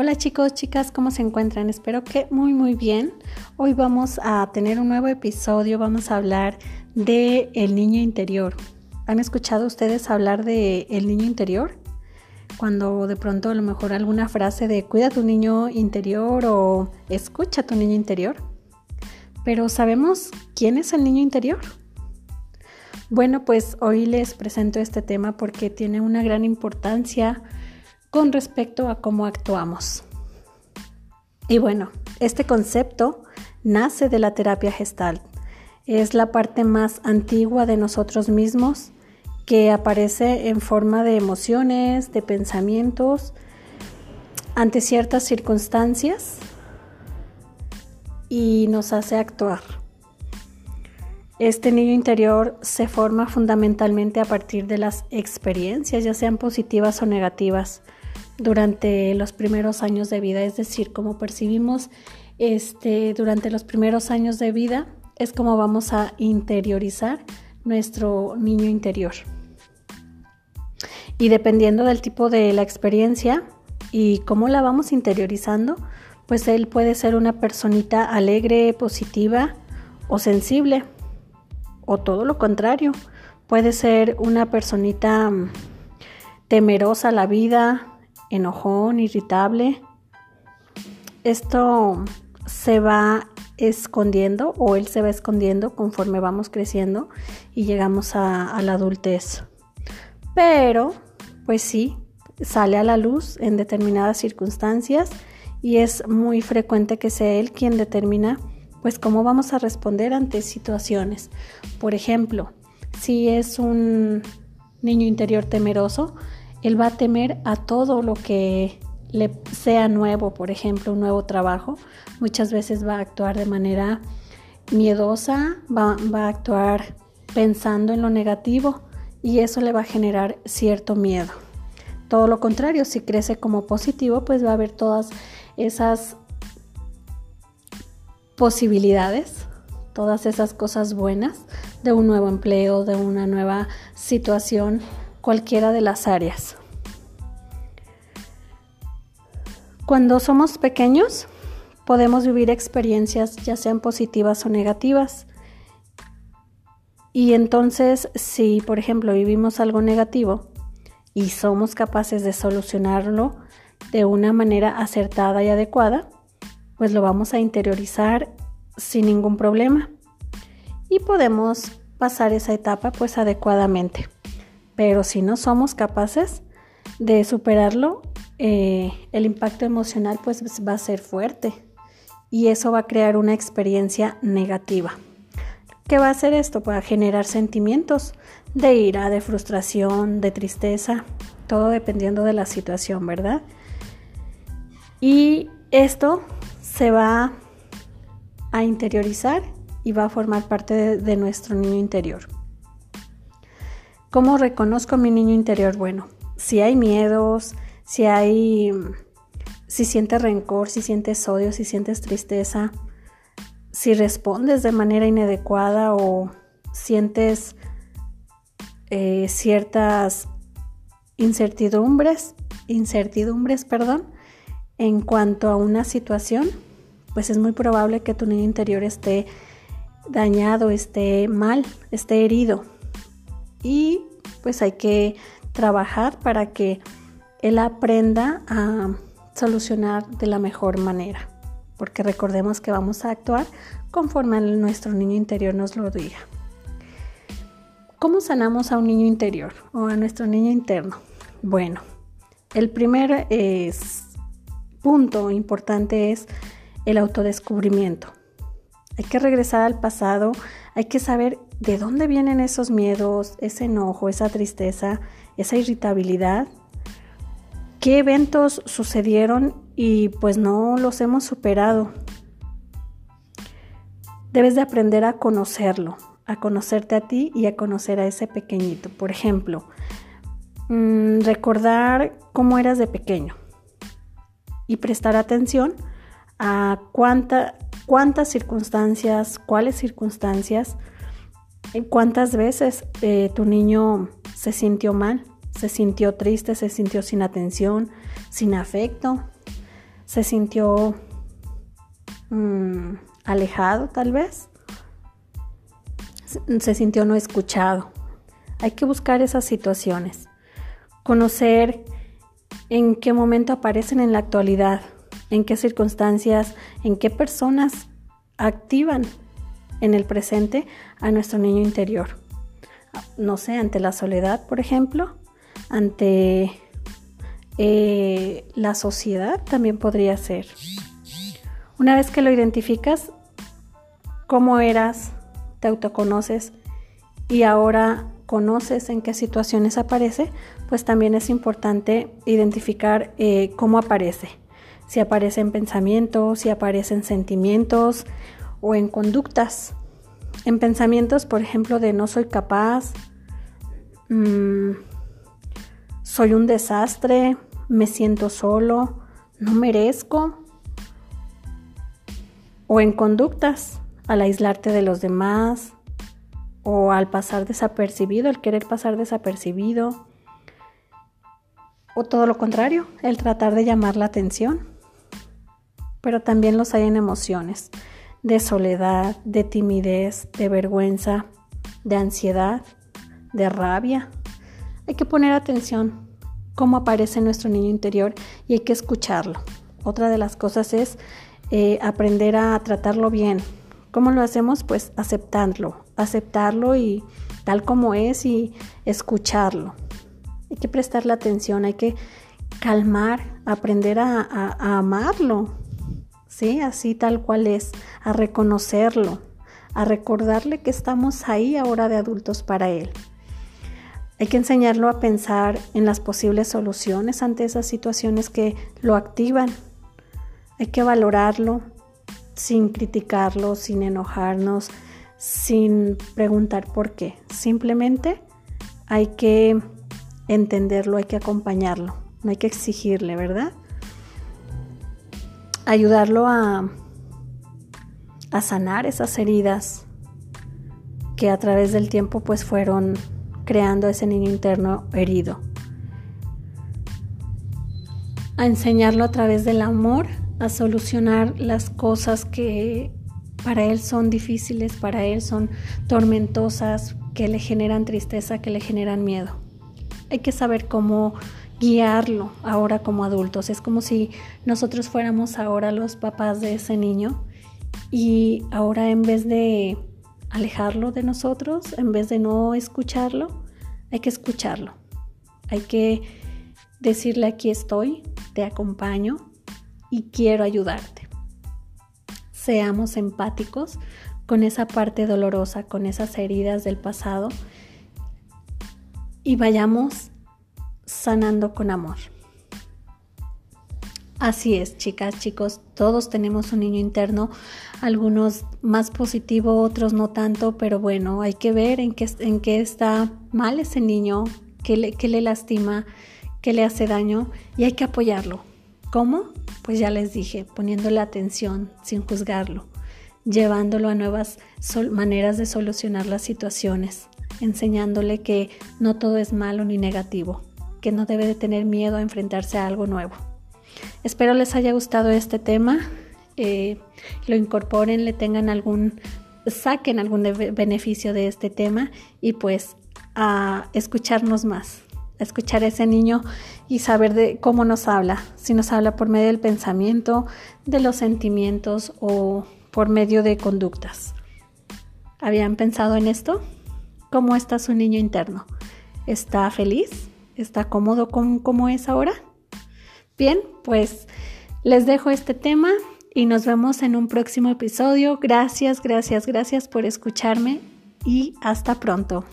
Hola chicos, chicas, ¿cómo se encuentran? Espero que muy muy bien. Hoy vamos a tener un nuevo episodio, vamos a hablar de el niño interior. ¿Han escuchado ustedes hablar de el niño interior? Cuando de pronto a lo mejor alguna frase de cuida tu niño interior o escucha tu niño interior. Pero ¿sabemos quién es el niño interior? Bueno, pues hoy les presento este tema porque tiene una gran importancia con respecto a cómo actuamos. Y bueno, este concepto nace de la terapia gestalt. Es la parte más antigua de nosotros mismos que aparece en forma de emociones, de pensamientos, ante ciertas circunstancias y nos hace actuar. Este niño interior se forma fundamentalmente a partir de las experiencias, ya sean positivas o negativas durante los primeros años de vida, es decir, como percibimos este, durante los primeros años de vida, es como vamos a interiorizar nuestro niño interior. Y dependiendo del tipo de la experiencia y cómo la vamos interiorizando, pues él puede ser una personita alegre, positiva o sensible, o todo lo contrario. Puede ser una personita mm, temerosa a la vida, enojón, irritable. Esto se va escondiendo o él se va escondiendo conforme vamos creciendo y llegamos a, la adultez. Pero, pues sí, sale a la luz en determinadas circunstancias y es muy frecuente que sea él quien determina pues cómo vamos a responder ante situaciones. Por ejemplo, si es un niño interior temeroso, él va a temer a todo lo que le sea nuevo, por ejemplo, un nuevo trabajo. Muchas veces va a actuar de manera miedosa, va, va a actuar pensando en lo negativo y eso le va a generar cierto miedo. Todo lo contrario, si crece como positivo, pues va a haber todas esas posibilidades, todas esas cosas buenas de un nuevo empleo, de una nueva situación cualquiera de las áreas. Cuando somos pequeños, podemos vivir experiencias ya sean positivas o negativas. Y entonces, si por ejemplo vivimos algo negativo y somos capaces de solucionarlo de una manera acertada y adecuada, pues lo vamos a interiorizar sin ningún problema y podemos pasar esa etapa pues adecuadamente. Pero si no somos capaces de superarlo, eh, el impacto emocional pues va a ser fuerte y eso va a crear una experiencia negativa. ¿Qué va a hacer esto? Va a generar sentimientos de ira, de frustración, de tristeza, todo dependiendo de la situación, ¿verdad? Y esto se va a interiorizar y va a formar parte de nuestro niño interior. ¿Cómo reconozco a mi niño interior? Bueno, si hay miedos, si hay, si sientes rencor, si sientes odio, si sientes tristeza, si respondes de manera inadecuada o sientes eh, ciertas incertidumbres, incertidumbres, perdón, en cuanto a una situación, pues es muy probable que tu niño interior esté dañado, esté mal, esté herido y pues hay que trabajar para que él aprenda a solucionar de la mejor manera, porque recordemos que vamos a actuar conforme nuestro niño interior nos lo diga. ¿Cómo sanamos a un niño interior o a nuestro niño interno? Bueno, el primer punto importante es el autodescubrimiento. Hay que regresar al pasado, hay que saber de dónde vienen esos miedos, ese enojo, esa tristeza, esa irritabilidad, qué eventos sucedieron y pues no los hemos superado. Debes de aprender a conocerlo, a conocerte a ti y a conocer a ese pequeñito. Por ejemplo, mm, recordar cómo eras de pequeño y prestar atención a cuánta, cuántas circunstancias, cuáles circunstancias, cuántas veces eh, tu niño se sintió mal, se sintió triste, se sintió sin atención, sin afecto. se sintió mm, alejado tal vez, se sintió no escuchado. Hay que buscar esas situaciones, conocer en qué momento aparecen en la actualidad, en qué circunstancias, en qué personas activan en el presente a nuestro niño interior. No sé, ante la soledad, por ejemplo, ante eh, la sociedad también podría ser. Una vez que lo identificas, cómo eras, te autoconoces y ahora conoces en qué situaciones aparece, pues también es importante identificar eh, cómo aparece. Si aparece en pensamientos, si aparece en sentimientos o en conductas. En pensamientos, por ejemplo, de no soy capaz, mm, soy un desastre, me siento solo, no merezco. O en conductas, al aislarte de los demás, o al pasar desapercibido, el querer pasar desapercibido, o todo lo contrario, el tratar de llamar la atención. Pero también los hay en emociones de soledad, de timidez, de vergüenza, de ansiedad, de rabia. Hay que poner atención cómo aparece nuestro niño interior y hay que escucharlo. Otra de las cosas es eh, aprender a tratarlo bien. ¿Cómo lo hacemos? Pues aceptarlo, aceptarlo y tal como es y escucharlo. Hay que prestarle atención, hay que calmar, aprender a amarlo, ¿sí? Así tal cual es, a reconocerlo, a recordarle que estamos ahí ahora de adultos para él. Hay que enseñarlo a pensar en las posibles soluciones ante esas situaciones que lo activan. Hay que valorarlo sin criticarlo, sin enojarnos, sin preguntar por qué. Simplemente hay que entenderlo, hay que acompañarlo, no hay que exigirle, ¿verdad? Ayudarlo a, a sanar esas heridas que a través del tiempo pues fueron creando ese niño interno herido. A enseñarlo a través del amor a solucionar las cosas que para él son difíciles, para él son tormentosas, que le generan tristeza, que le generan miedo. Hay que saber cómo guiarlo ahora como adultos. Es como si nosotros fuéramos ahora los papás de ese niño y ahora en vez de alejarlo de nosotros, en vez de no escucharlo, hay que escucharlo. Hay que decirle aquí estoy, te acompaño y quiero ayudarte. Seamos empáticos con esa parte dolorosa, con esas heridas del pasado y vayamos sanando con amor. Así es, chicas, chicos, todos tenemos un niño interno, algunos más positivo, otros no tanto, pero bueno, hay que ver en qué, en qué está mal ese niño, qué le, qué le lastima, qué le hace daño y hay que apoyarlo. ¿Cómo? Pues ya les dije, poniéndole atención sin juzgarlo, llevándolo a nuevas maneras de solucionar las situaciones, enseñándole que no todo es malo ni negativo, que no debe de tener miedo a enfrentarse a algo nuevo. Espero les haya gustado este tema, eh, lo incorporen, le tengan algún, saquen algún beneficio de este tema y pues a escucharnos más, a escuchar a ese niño y saber de cómo nos habla, si nos habla por medio del pensamiento, de los sentimientos o por medio de conductas. ¿Habían pensado en esto? ¿Cómo está su niño interno? ¿Está feliz? ¿Está cómodo con cómo es ahora? Bien, pues les dejo este tema y nos vemos en un próximo episodio. Gracias, gracias, gracias por escucharme y hasta pronto.